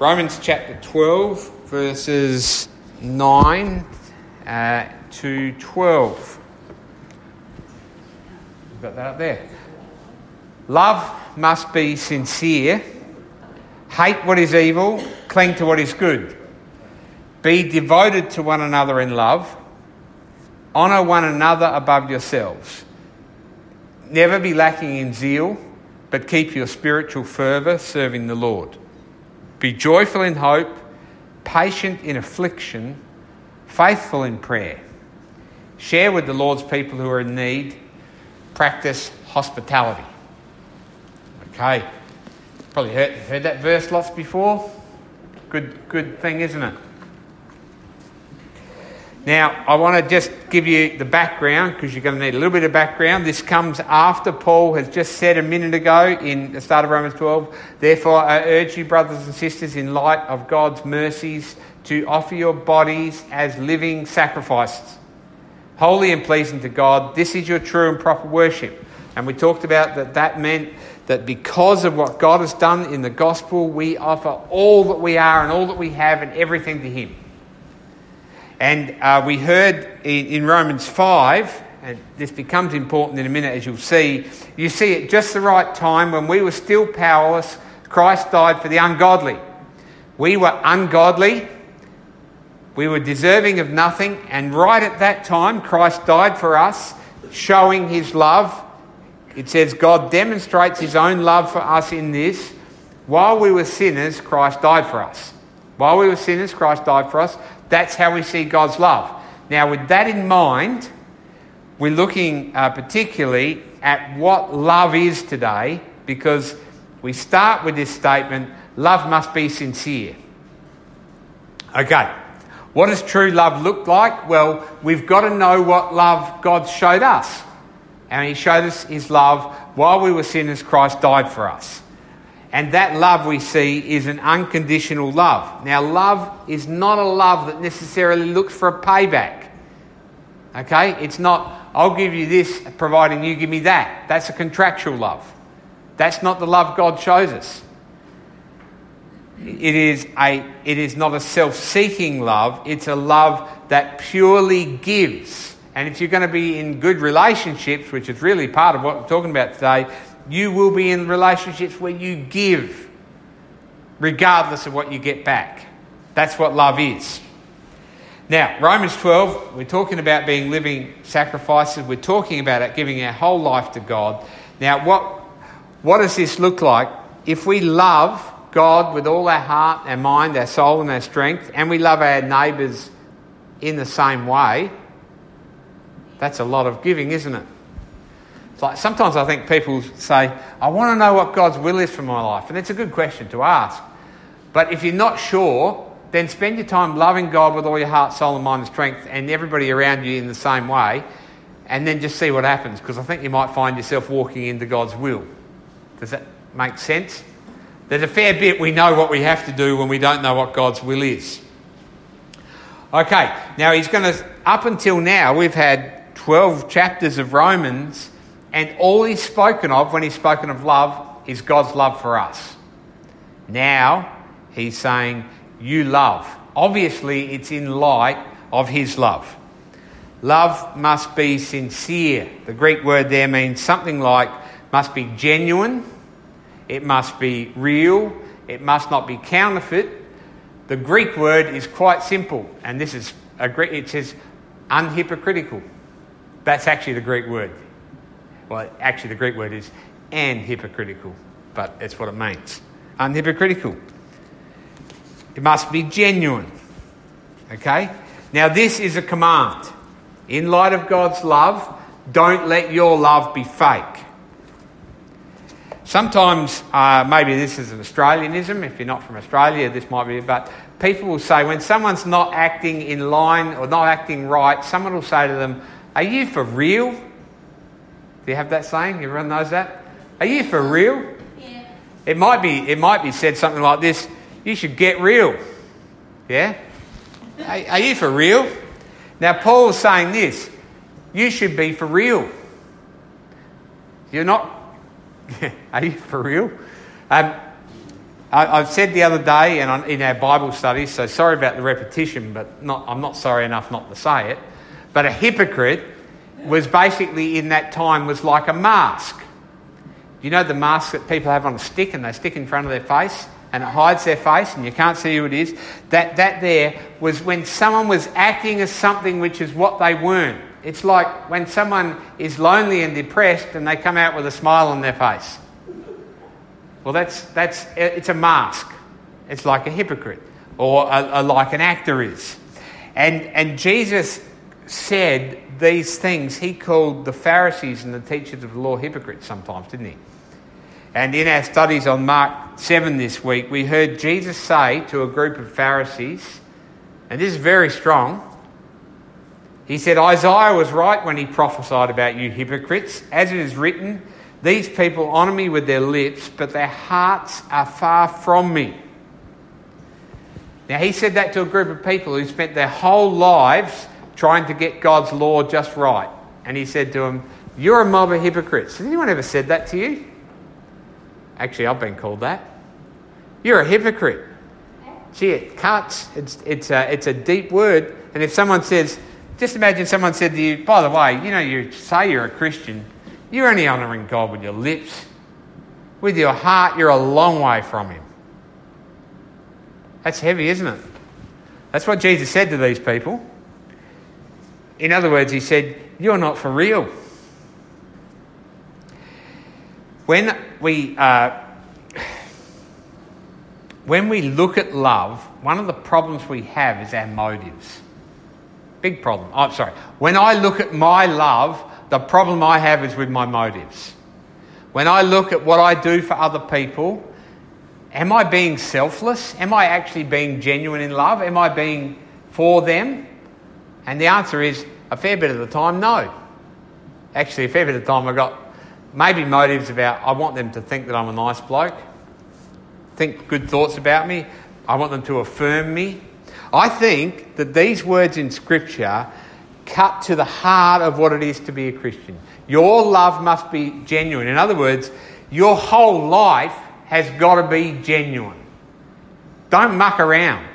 Romans chapter 12, verses 9 uh, to 12. You've got that up there. Love must be sincere. Hate what is evil, cling to what is good. Be devoted to one another in love. Honour one another above yourselves. Never be lacking in zeal, but keep your spiritual fervour serving the Lord. Be joyful in hope, patient in affliction, faithful in prayer. Share with the Lord's people who are in need. Practice hospitality. Okay. Probably heard, heard that verse lots before. Good, good thing, isn't it? Now, I want to just give you the background because you're going to need a little bit of background. This comes after Paul has just said a minute ago in the start of Romans 12, Therefore, I urge you, brothers and sisters, in light of God's mercies, to offer your bodies as living sacrifices, holy and pleasing to God. This is your true and proper worship. And we talked about that that meant that because of what God has done in the gospel, we offer all that we are and all that we have and everything to Him. And uh, we heard in, in, Romans 5, and this becomes important in a minute as you'll see, you see at just the right time when we were still powerless, Christ died for the ungodly. We were ungodly, we were deserving of nothing, and right at that time, Christ died for us, showing his love. It says God demonstrates his own love for us in this. While we were sinners, Christ died for us. While we were sinners, Christ died for us. That's how we see God's love. Now, with that in mind, we're looking uh, particularly at what love is today because we start with this statement love must be sincere. Okay, what does true love look like? Well, we've got to know what love God showed us. And He showed us His love while we were sinners, Christ died for us. And that love we see is an unconditional love. Now, love is not a love that necessarily looks for a payback. Okay? It's not, I'll give you this providing you give me that. That's a contractual love. That's not the love God shows us. It is, a, it is not a self seeking love, it's a love that purely gives. And if you're going to be in good relationships, which is really part of what we're talking about today, you will be in relationships where you give regardless of what you get back. That's what love is. Now, Romans 12, we're talking about being living sacrifices. We're talking about it, giving our whole life to God. Now, what, what does this look like? If we love God with all our heart, our mind, our soul, and our strength, and we love our neighbours in the same way, that's a lot of giving, isn't it? It's like sometimes I think people say, I want to know what God's will is for my life. And it's a good question to ask. But if you're not sure, then spend your time loving God with all your heart, soul, and mind and strength, and everybody around you in the same way, and then just see what happens. Because I think you might find yourself walking into God's will. Does that make sense? There's a fair bit we know what we have to do when we don't know what God's will is. Okay, now he's going to, up until now, we've had 12 chapters of Romans and all he's spoken of when he's spoken of love is God's love for us. Now he's saying, You love. Obviously, it's in light of his love. Love must be sincere. The Greek word there means something like must be genuine, it must be real, it must not be counterfeit. The Greek word is quite simple, and this is a Greek, it says unhypocritical. That's actually the Greek word. Well, actually, the Greek word is and hypocritical, but it's what it means. Unhypocritical. It must be genuine. Okay? Now, this is a command. In light of God's love, don't let your love be fake. Sometimes, uh, maybe this is an Australianism. If you're not from Australia, this might be, but people will say when someone's not acting in line or not acting right, someone will say to them, Are you for real? Do you have that saying? Everyone knows that? Are you for real? Yeah. It might be it might be said something like this, you should get real. Yeah? are, are you for real? Now Paul's saying this, you should be for real. You're not are you for real? Um, I, have said the other day and in our Bible study, so sorry about the repetition, but not, I'm not sorry enough not to say it. But a hypocrite was basically in that time was like a mask. You know the mask that people have on a stick and they stick in front of their face and it hides their face and you can't see who it is? That, that there was when someone was acting as something which is what they weren't. It's like when someone is lonely and depressed and they come out with a smile on their face. Well, that's, that's, it's a mask. It's like a hypocrite or a, a, like an actor is. And, and Jesus said these things. He called the Pharisees and the teachers of the law hypocrites sometimes, didn't he? And in our studies on Mark 7 this week, we heard Jesus say to a group of Pharisees, and this is very strong. He said, Isaiah was right when he prophesied about you hypocrites. As it is written, these people honour me with their lips, but their hearts are far from me. Now, he said that to a group of people who spent their whole lives trying to get God's law just right. And he said to him, You're a mob of hypocrites. Has anyone ever said that to you? Actually, I've been called that. You're a hypocrite. Gee, it cuts. It's, it's, a, it's a deep word. And if someone says, just imagine someone said to you, by the way, you know, you say you're a Christian, you're only honouring God with your lips. With your heart, you're a long way from Him. That's heavy, isn't it? That's what Jesus said to these people. In other words, He said, You're not for real. When we, uh, when we look at love, one of the problems we have is our motives. Big problem. I'm oh, sorry. When I look at my love, the problem I have is with my motives. When I look at what I do for other people, am I being selfless? Am I actually being genuine in love? Am I being for them? And the answer is a fair bit of the time, no. Actually, a fair bit of the time I've got maybe motives about I want them to think that I'm a nice bloke, think good thoughts about me, I want them to affirm me. I think that these words in Scripture cut to the heart of what it is to be a Christian. Your love must be genuine. In other words, your whole life has got to be genuine. Don't muck around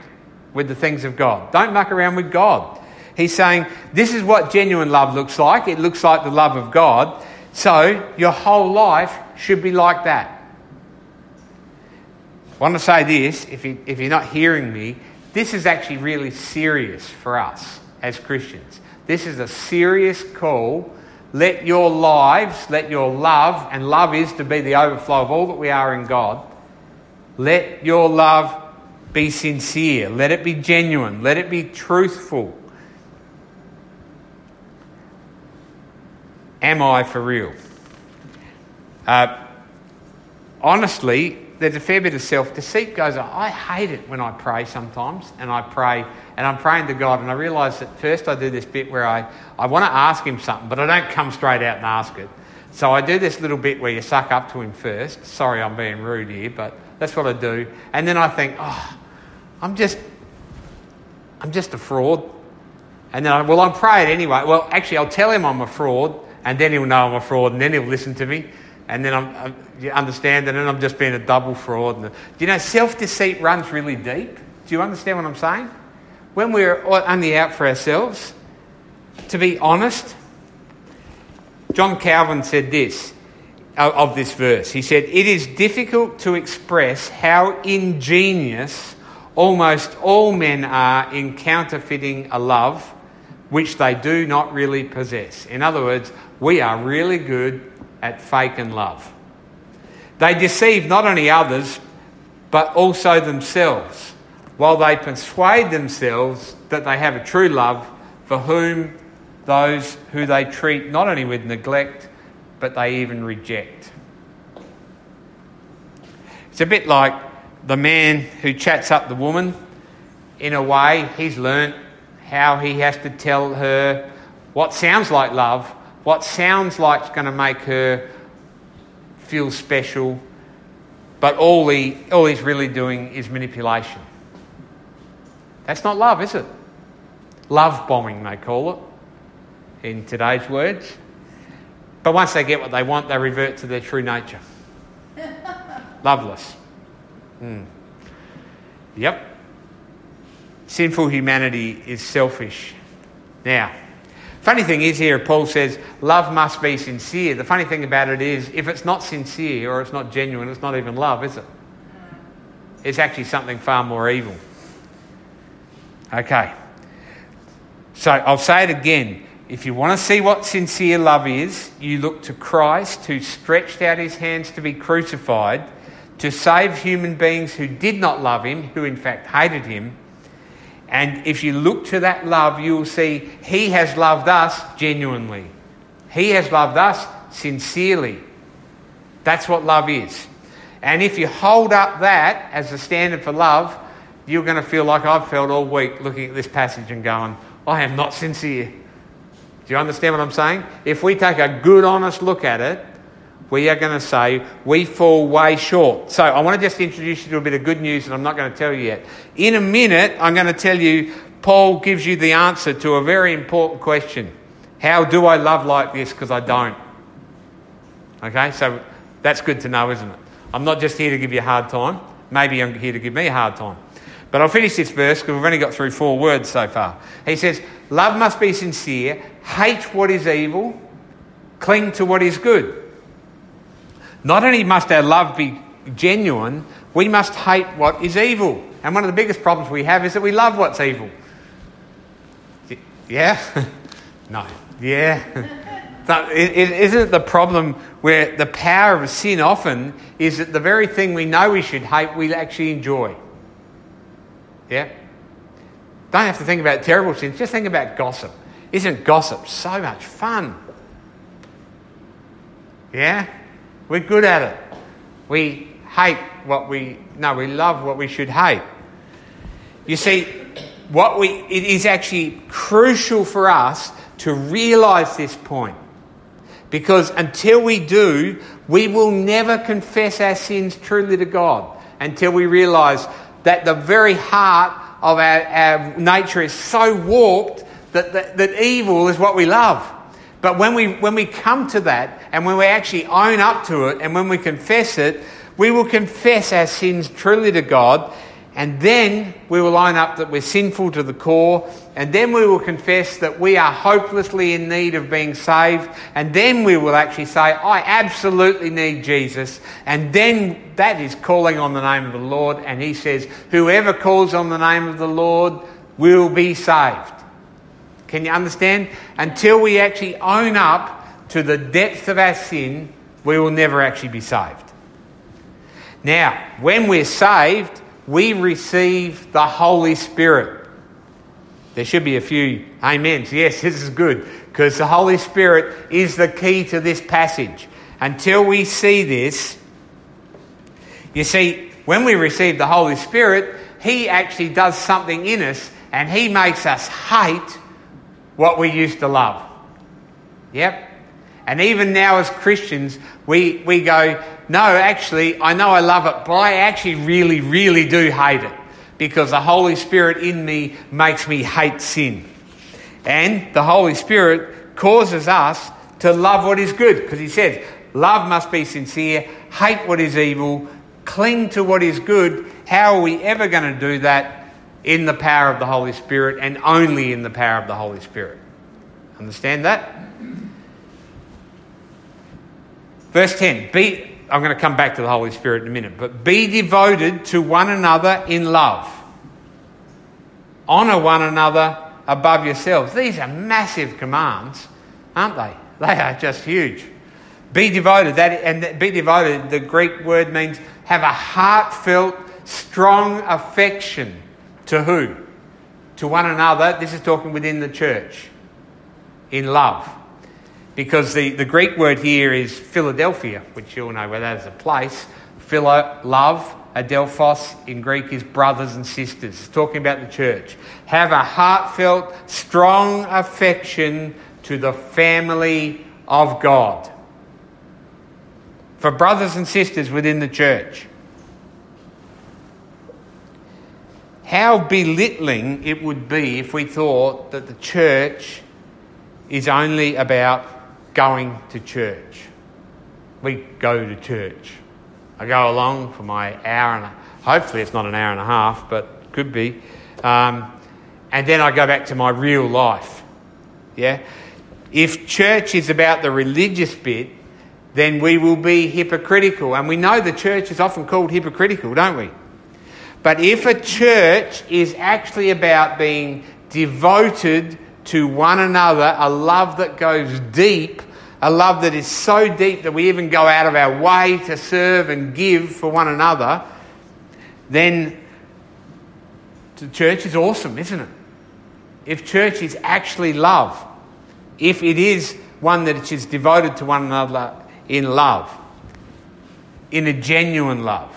with the things of God. Don't muck around with God. He's saying, This is what genuine love looks like. It looks like the love of God. So your whole life should be like that. I want to say this if, you, if you're not hearing me, this is actually really serious for us as Christians. This is a serious call. Let your lives, let your love, and love is to be the overflow of all that we are in God. Let your love be sincere. Let it be genuine. Let it be truthful. Am I for real? Uh, honestly, there's a fair bit of self deceit goes on. I hate it when I pray sometimes, and I pray, and I'm praying to God, and I realise that first I do this bit where I, I want to ask Him something, but I don't come straight out and ask it. So I do this little bit where you suck up to Him first. Sorry, I'm being rude here, but that's what I do. And then I think, oh, I'm just, I'm just a fraud. And then I, well, I'll pray it anyway. Well, actually, I'll tell Him I'm a fraud, and then He'll know I'm a fraud, and then He'll listen to me and then I'm, I'm, you understand, and then I'm just being a double fraud. And, do you know, self deceit runs really deep? Do you understand what I'm saying? When we're only out for ourselves, to be honest, John Calvin said this of this verse. He said, It is difficult to express how ingenious almost all men are in counterfeiting a love which they do not really possess. In other words, we are really good at fake and love. They deceive not only others, but also themselves, while they persuade themselves that they have a true love for whom those who they treat not only with neglect, but they even reject. It's a bit like the man who chats up the woman. In a way, he's learnt how he has to tell her what sounds like love what sounds like it's going to make her feel special, but all, he, all he's really doing is manipulation. That's not love, is it? Love bombing, they call it, in today's words. But once they get what they want, they revert to their true nature. Loveless. Hmm. Yep. Sinful humanity is selfish. Now, funny thing is here, Paul says, love must be sincere. The funny thing about it is, if it's not sincere or it's not genuine, it's not even love, is it? It's actually something far more evil. Okay. So I'll say it again. If you want to see what sincere love is, you look to Christ who stretched out his hands to be crucified to save human beings who did not love him, who in fact hated him. And if you look to that love, you will see he has loved us genuinely. He has loved us sincerely. That's what love is. And if you hold up that as a standard for love, you're going to feel like I've felt all week looking at this passage and going, I am not sincere. Do you understand what I'm saying? If we take a good, honest look at it, we are going to say we fall way short. So I want to just introduce you to a bit of good news that I'm not going to tell you yet. In a minute, I'm going to tell you Paul gives you the answer to a very important question How do I love like this? Because I don't. Okay, so that's good to know, isn't it? I'm not just here to give you a hard time. Maybe I'm here to give me a hard time. But I'll finish this verse because we've only got through four words so far. He says, Love must be sincere, hate what is evil, cling to what is good. Not only must our love be genuine, we must hate what is evil. And one of the biggest problems we have is that we love what's evil. Yeah? no. Yeah. isn't it the problem where the power of sin often is that the very thing we know we should hate, we actually enjoy? Yeah? Don't have to think about terrible sins, just think about gossip. Isn't gossip so much fun? Yeah? We're good at it. We hate what we no, we love what we should hate. You see, what we it is actually crucial for us to realize this point. Because until we do, we will never confess our sins truly to God until we realize that the very heart of our, our nature is so warped that, that, that evil is what we love. But when we, when we come to that and when we actually own up to it and when we confess it, we will confess our sins truly to God and then we will own up that we're sinful to the core. And then we will confess that we are hopelessly in need of being saved. And then we will actually say, I absolutely need Jesus. And then that is calling on the name of the Lord. And he says, Whoever calls on the name of the Lord will be saved. Can you understand? Until we actually own up to the depth of our sin, we will never actually be saved. Now, when we're saved, we receive the Holy Spirit. There should be a few amens. Yes, this is good because the Holy Spirit is the key to this passage. Until we see this, you see, when we receive the Holy Spirit, He actually does something in us and He makes us hate what we used to love. Yep. And even now, as Christians, we, we go, no, actually, I know I love it, but I actually really, really do hate it because the Holy Spirit in me makes me hate sin. And the Holy Spirit causes us to love what is good because He says, love must be sincere, hate what is evil, cling to what is good. How are we ever going to do that? In the power of the Holy Spirit and only in the power of the Holy Spirit. Understand that? Verse 10 Be I'm going to come back to the Holy Spirit in a minute, but be devoted to one another in love. Honour one another above yourselves. These are massive commands, aren't they? They are just huge. Be devoted. That and be devoted. The Greek word means have a heartfelt, strong affection to who? To one another. This is talking within the church. In love because the, the Greek word here is Philadelphia, which you all know where that is a place. Philo, love, adelphos in Greek is brothers and sisters. It's talking about the church. Have a heartfelt, strong affection to the family of God. For brothers and sisters within the church. How belittling it would be if we thought that the church is only about going to church. We go to church. I go along for my hour and a Hopefully, it's not an hour and a half, but could be. Um, and then I go back to my real life. Yeah? If church is about the religious bit, then we will be hypocritical. And we know the church is often called hypocritical, don't we? But if a church is actually about being devoted to one another, a love that goes deep, a love that is so deep that we even go out of our way to serve and give for one another, then the church is awesome, isn't it? If church is actually love, if it is one that is devoted to one another in love, in a genuine love.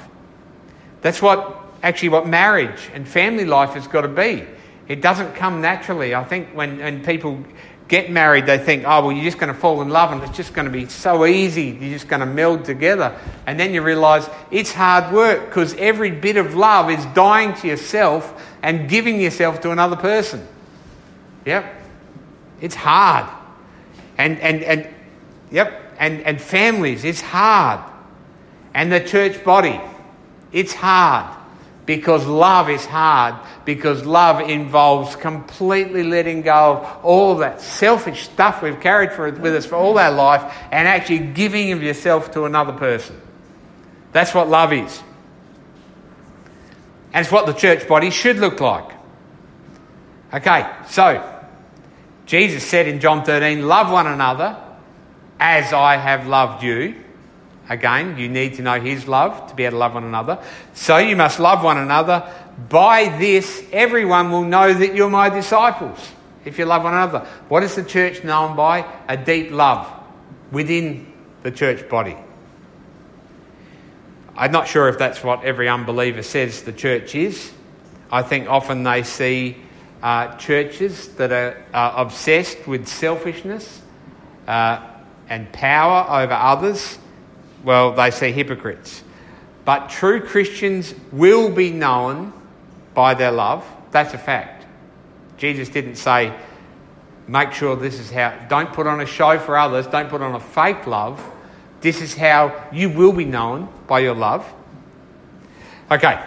That's what actually what marriage and family life has got to be. It doesn't come naturally. I think when, when people get married, they think, oh, well, you're just going to fall in love and it's just going to be so easy. You're just going to meld together. And then you realize it's hard work because every bit of love is dying to yourself and giving yourself to another person. Yep. It's hard. And, and, and, yep. And, and families, it's hard. And the church body, it's hard because love is hard, because love involves completely letting go of all that selfish stuff we've carried for, with us for all our life and actually giving of yourself to another person. That's what love is. And it's what the church body should look like. Okay, so Jesus said in John 13, Love one another as I have loved you. Again, you need to know His love to be able to love one another. So you must love one another. By this, everyone will know that you're my disciples if you love one another. What is the church known by? A deep love within the church body. I'm not sure if that's what every unbeliever says the church is. I think often they see uh, churches that are uh, obsessed with selfishness uh, and power over others well, they say hypocrites. But true Christians will be known by their love. That's a fact. Jesus didn't say, make sure this is how, don't put on a show for others, don't put on a fake love. This is how you will be known by your love. Okay.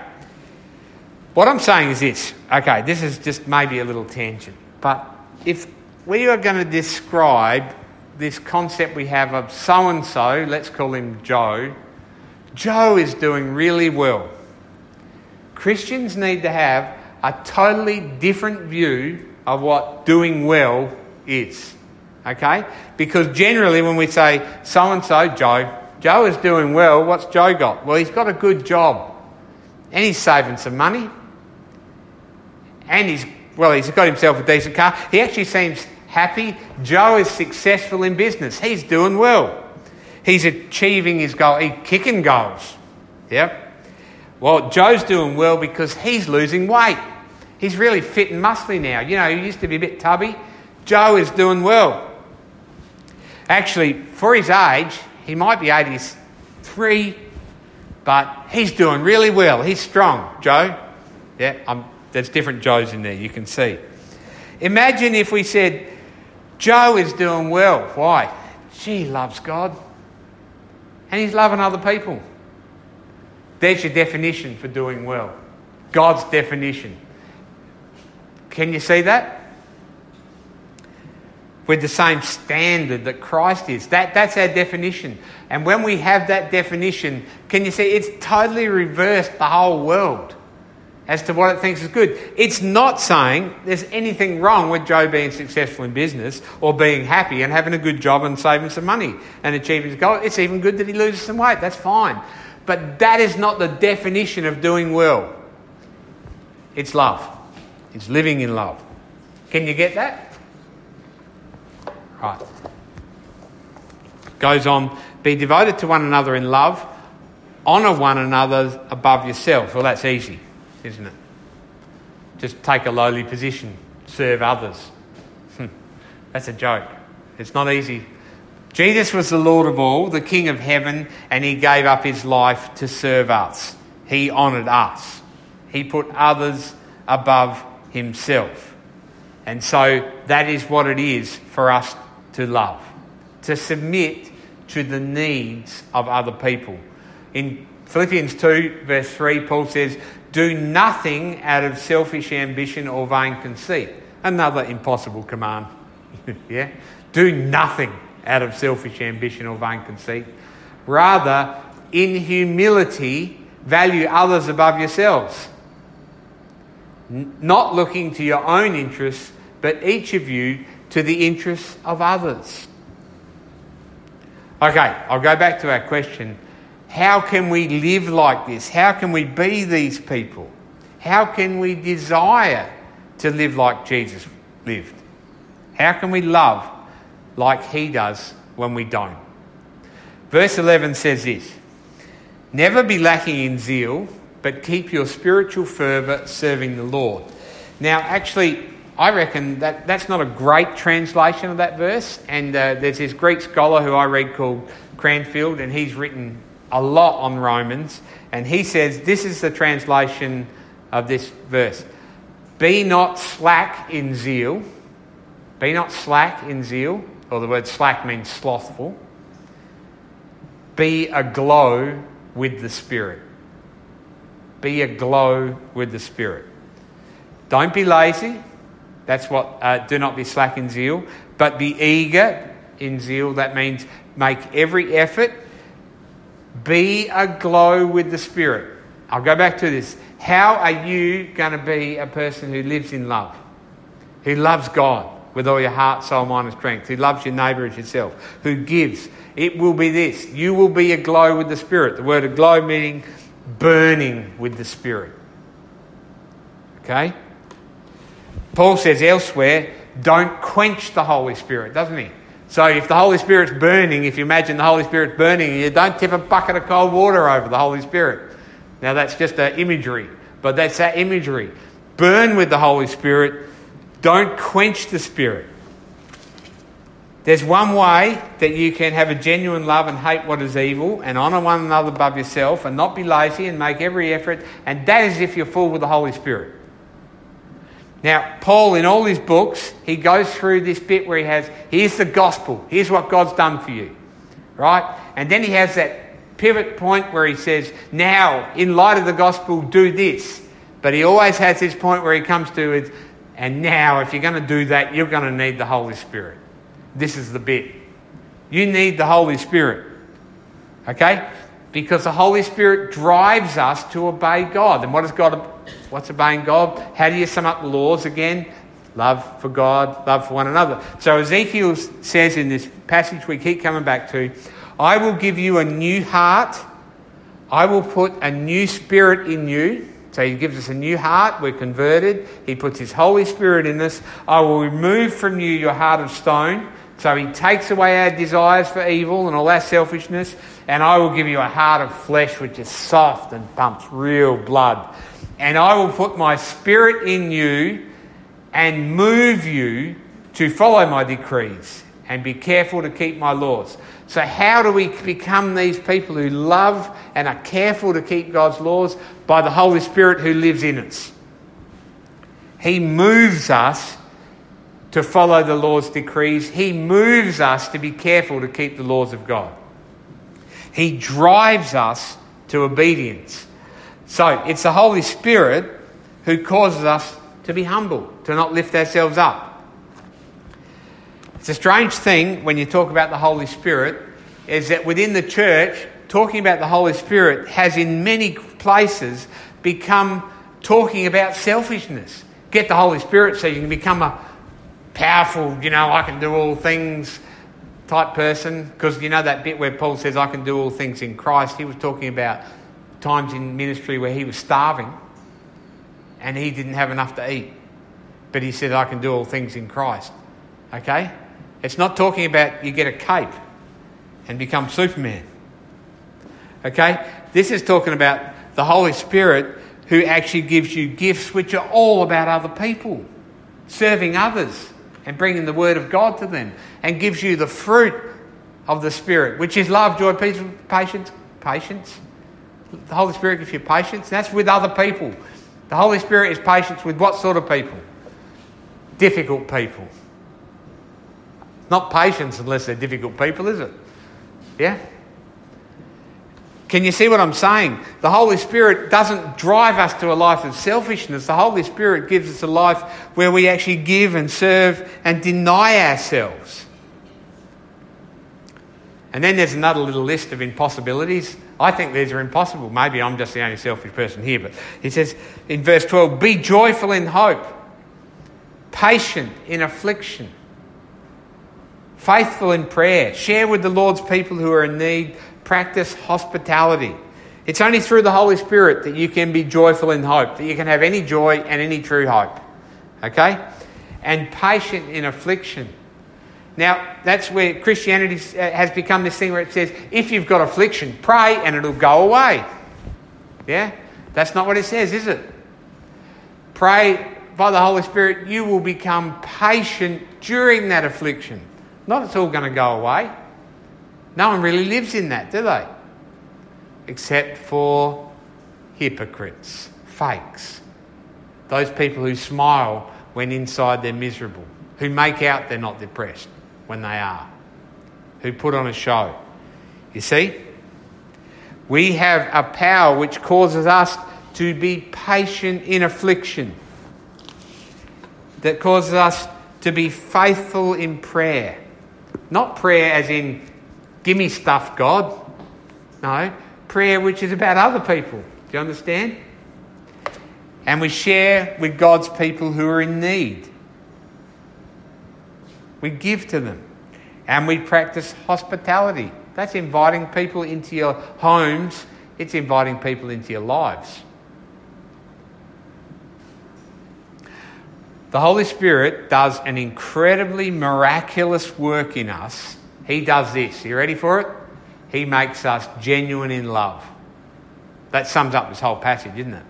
What I'm saying is this. Okay, this is just maybe a little tangent. But if we are going to describe this concept we have of so and so, let's call him Joe. Joe is doing really well. Christians need to have a totally different view of what doing well is. Okay? Because generally, when we say so and so, Joe, Joe is doing well, what's Joe got? Well, he's got a good job. And he's saving some money. And he's, well, he's got himself a decent car. He actually seems happy. Joe is successful in business. He's doing well. He's achieving his goal. He's kicking goals. Yep. Well, Joe's doing well because he's losing weight. He's really fit and muscly now. You know, he used to be a bit tubby. Joe is doing well. Actually, for his age, he might be 83, but he's doing really well. He's strong, Joe. Yeah, I'm, there's different Joes in there, you can see. Imagine if we said, Joe is doing well. Why? She loves God. And he's loving other people. There's your definition for doing well. God's definition. Can you see that? With the same standard that Christ is. That, that's our definition. And when we have that definition, can you see it's totally reversed the whole world as to what it thinks is good. It's not saying there's anything wrong with Joe being successful in business or being happy and having a good job and saving some money and achieving his goal. It's even good that he loses some weight. That's fine. But that is not the definition of doing well. It's love. It's living in love. Can you get that? Right. Goes on, be devoted to one another in love, honour one another above yourself. Well, that's easy isn't it? Just take a lowly position, serve others. Hmm. That's a joke. It's not easy. Jesus was the Lord of all, the King of heaven, and he gave up his life to serve us. He honoured us. He put others above himself. And so that is what it is for us to love, to submit to the needs of other people. In Philippians 2, verse 3, Paul says, Do nothing out of selfish ambition or vain conceit. Another impossible command. yeah? Do nothing out of selfish ambition or vain conceit. Rather, in humility, value others above yourselves. N- not looking to your own interests, but each of you to the interests of others. Okay, I'll go back to our question. How can we live like this? How can we be these people? How can we desire to live like Jesus lived? How can we love like he does when we don't? Verse 11 says this Never be lacking in zeal, but keep your spiritual fervour serving the Lord. Now, actually, I reckon that that's not a great translation of that verse. And uh, there's this Greek scholar who I read called Cranfield, and he's written a lot on Romans. And he says this is the translation of this verse Be not slack in zeal. Be not slack in zeal, or the word slack means slothful. Be aglow with the Spirit. Be aglow with the Spirit. Don't be lazy. That's what, uh, do not be slack in zeal, but be eager in zeal. That means make every effort. Be aglow with the Spirit. I'll go back to this. How are you going to be a person who lives in love? Who loves God with all your heart, soul, mind, and strength? Who loves your neighbour as yourself? Who gives? It will be this. You will be aglow with the Spirit. The word aglow meaning burning with the Spirit. Okay? Paul says elsewhere, don't quench the Holy Spirit, doesn't he? So if the Holy Spirit's burning, if you imagine the Holy Spirit's burning, you don't tip a bucket of cold water over the Holy Spirit. Now that's just an imagery, but that's that imagery. Burn with the Holy Spirit. Don't quench the Spirit. There's one way that you can have a genuine love and hate what is evil and honour one another above yourself and not be lazy and make every effort, and that is if you're full with the Holy Spirit. Now, Paul, in all his books, he goes through this bit where he has, here's the gospel, here's what God's done for you, right? And then he has that pivot point where he says, now, in light of the gospel, do this. But he always has this point where he comes to it, and now, if you're going to do that, you're going to need the Holy Spirit. This is the bit. You need the Holy Spirit, okay? Because the Holy Spirit drives us to obey God. And what does God What's obeying God? How do you sum up the laws again? Love for God, love for one another. So Ezekiel says in this passage we keep coming back to, I will give you a new heart. I will put a new spirit in you. So he gives us a new heart. We're converted. He puts his Holy Spirit in us. I will remove from you your heart of stone. So he takes away our desires for evil and all our selfishness. And I will give you a heart of flesh which is soft and pumps real blood and I will put my spirit in you and move you to follow my decrees and be careful to keep my laws. So, how do we become these people who love and are careful to keep God's laws? By the Holy Spirit who lives in us. He moves us to follow the Lord's decrees, He moves us to be careful to keep the laws of God. He drives us to obedience. So it's the Holy Spirit who causes us to be humble, to not lift ourselves up. It's a strange thing when you talk about the Holy Spirit, is that within the church, talking about the Holy Spirit has in many places become talking about selfishness. Get the Holy Spirit so you can become a powerful, you know, I can do all things type person. Because you know that bit where Paul says, I can do all things in Christ? He was talking about times in ministry where he was starving and he didn't have enough to eat. But he said, I can do all things in Christ. Okay? It's not talking about you get a cape and become Superman. Okay? This is talking about the Holy Spirit who actually gives you gifts which are all about other people, serving others and bringing the Word of God to them, and gives you the fruit of the Spirit, which is love, joy, peace, patience, patience, the Holy Spirit gives you patience. That's with other people. The Holy Spirit is patience with what sort of people? Difficult people. Not patience unless they're difficult people, is it? Yeah? Can you see what I'm saying? The Holy Spirit doesn't drive us to a life of selfishness. The Holy Spirit gives us a life where we actually give and serve and deny ourselves. And then there's another little list of impossibilities. I think these are impossible. Maybe I'm just the only selfish person here, but he says in verse 12 be joyful in hope, patient in affliction, faithful in prayer, share with the Lord's people who are in need, practice hospitality. It's only through the Holy Spirit that you can be joyful in hope, that you can have any joy and any true hope. Okay? And patient in affliction. Now, that's where Christianity uh, has become this thing where it says, if you've got affliction, pray and it'll go away. Yeah? That's not what it says, is it? Pray by the Holy Spirit, you will become patient during that affliction. Not it's all going to go away. No one really lives in that, do they? Except for hypocrites, fakes. Those people who smile when inside they're miserable, who make out they're not depressed when they are, who put on a show. You see? We have a power which causes us to be patient in affliction, that causes us to be faithful in prayer. Not prayer as in, give me stuff, God. No, prayer which is about other people. Do you understand? And we share with God's people who are in need. We give to them. And we practice hospitality. That's inviting people into your homes, it's inviting people into your lives. The Holy Spirit does an incredibly miraculous work in us. He does this. You ready for it? He makes us genuine in love. That sums up this whole passage, isn't it?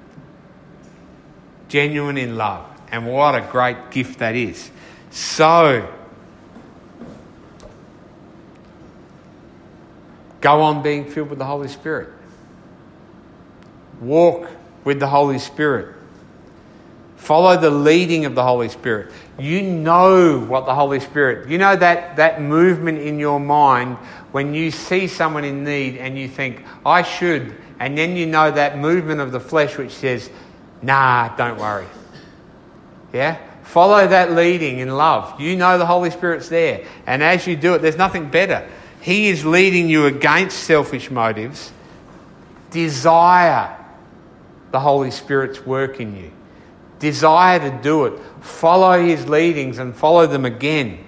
Genuine in love. And what a great gift that is. So, Go on being filled with the Holy Spirit. Walk with the Holy Spirit. Follow the leading of the Holy Spirit. You know what the Holy Spirit, you know that, that movement in your mind when you see someone in need and you think, I should. And then you know that movement of the flesh which says, nah, don't worry. Yeah? Follow that leading in love. You know the Holy Spirit's there. And as you do it, there's nothing better he is leading you against selfish motives. Desire the Holy Spirit's work in you. Desire to do it. Follow His leadings and follow them again.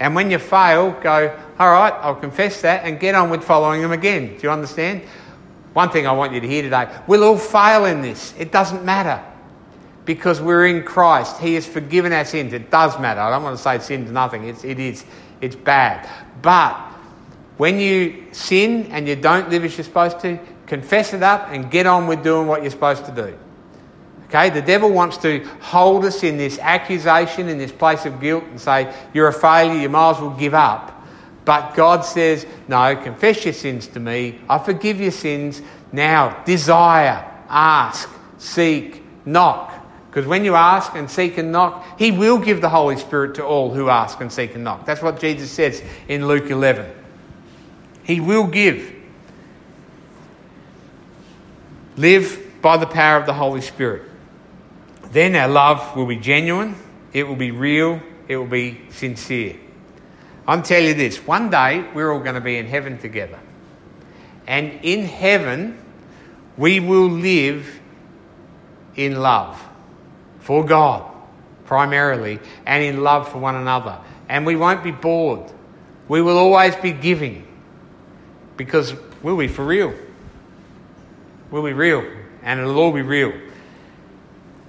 And when you fail, go, all right, I'll confess that and get on with following them again. Do you understand? One thing I want you to hear today we'll all fail in this. It doesn't matter because we're in Christ. He has forgiven our sins. It does matter. I don't want to say sin's nothing, it's, it is. It's bad. But when you sin and you don't live as you're supposed to, confess it up and get on with doing what you're supposed to do. Okay, the devil wants to hold us in this accusation, in this place of guilt, and say, You're a failure, you might as well give up. But God says, No, confess your sins to me. I forgive your sins. Now, desire, ask, seek, knock. Because when you ask and seek and knock, He will give the Holy Spirit to all who ask and seek and knock. That's what Jesus says in Luke 11. He will give. Live by the power of the Holy Spirit. Then our love will be genuine, it will be real, it will be sincere. I'm telling you this one day we're all going to be in heaven together. And in heaven, we will live in love for God, primarily, and in love for one another. And we won't be bored. We will always be giving. Because we'll be for real. We'll be real. And it'll all be real.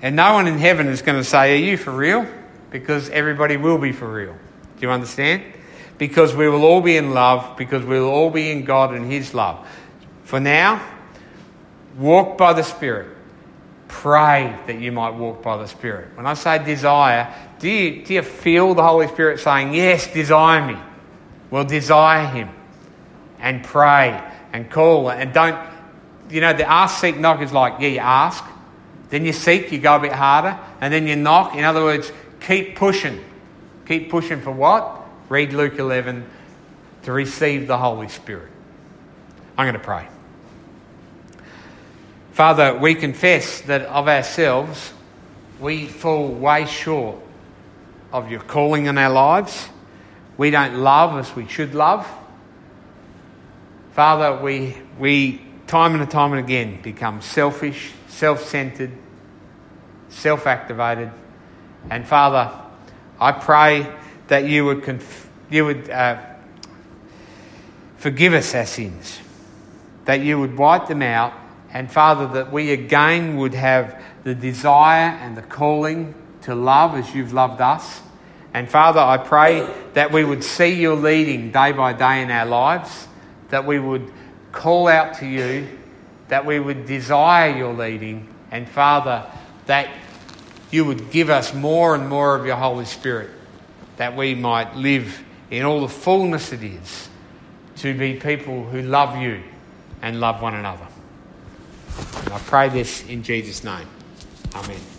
And no one in heaven is going to say, Are you for real? Because everybody will be for real. Do you understand? Because we will all be in love, because we will all be in God and His love. For now, walk by the Spirit. Pray that you might walk by the Spirit. When I say desire, do you, do you feel the Holy Spirit saying, Yes, desire me? Well, desire Him and pray and call and don't, you know, the ask, seek, knock is like, yeah, you ask, then you seek, you go a bit harder, and then you knock. In other words, keep pushing. Keep pushing for what? Read Luke 11 to receive the Holy Spirit. I'm going to pray. Father, we confess that of ourselves we fall way short of your calling in our lives. We don't love as we should love. Father, we, we time and time and again become selfish, self centered, self activated. And Father, I pray that you would, conf- you would uh, forgive us our sins, that you would wipe them out, and Father, that we again would have the desire and the calling to love as you've loved us. And Father, I pray that we would see your leading day by day in our lives, that we would call out to you, that we would desire your leading, and Father, that you would give us more and more of your Holy Spirit, that we might live in all the fullness it is to be people who love you and love one another. And I pray this in Jesus' name. Amen.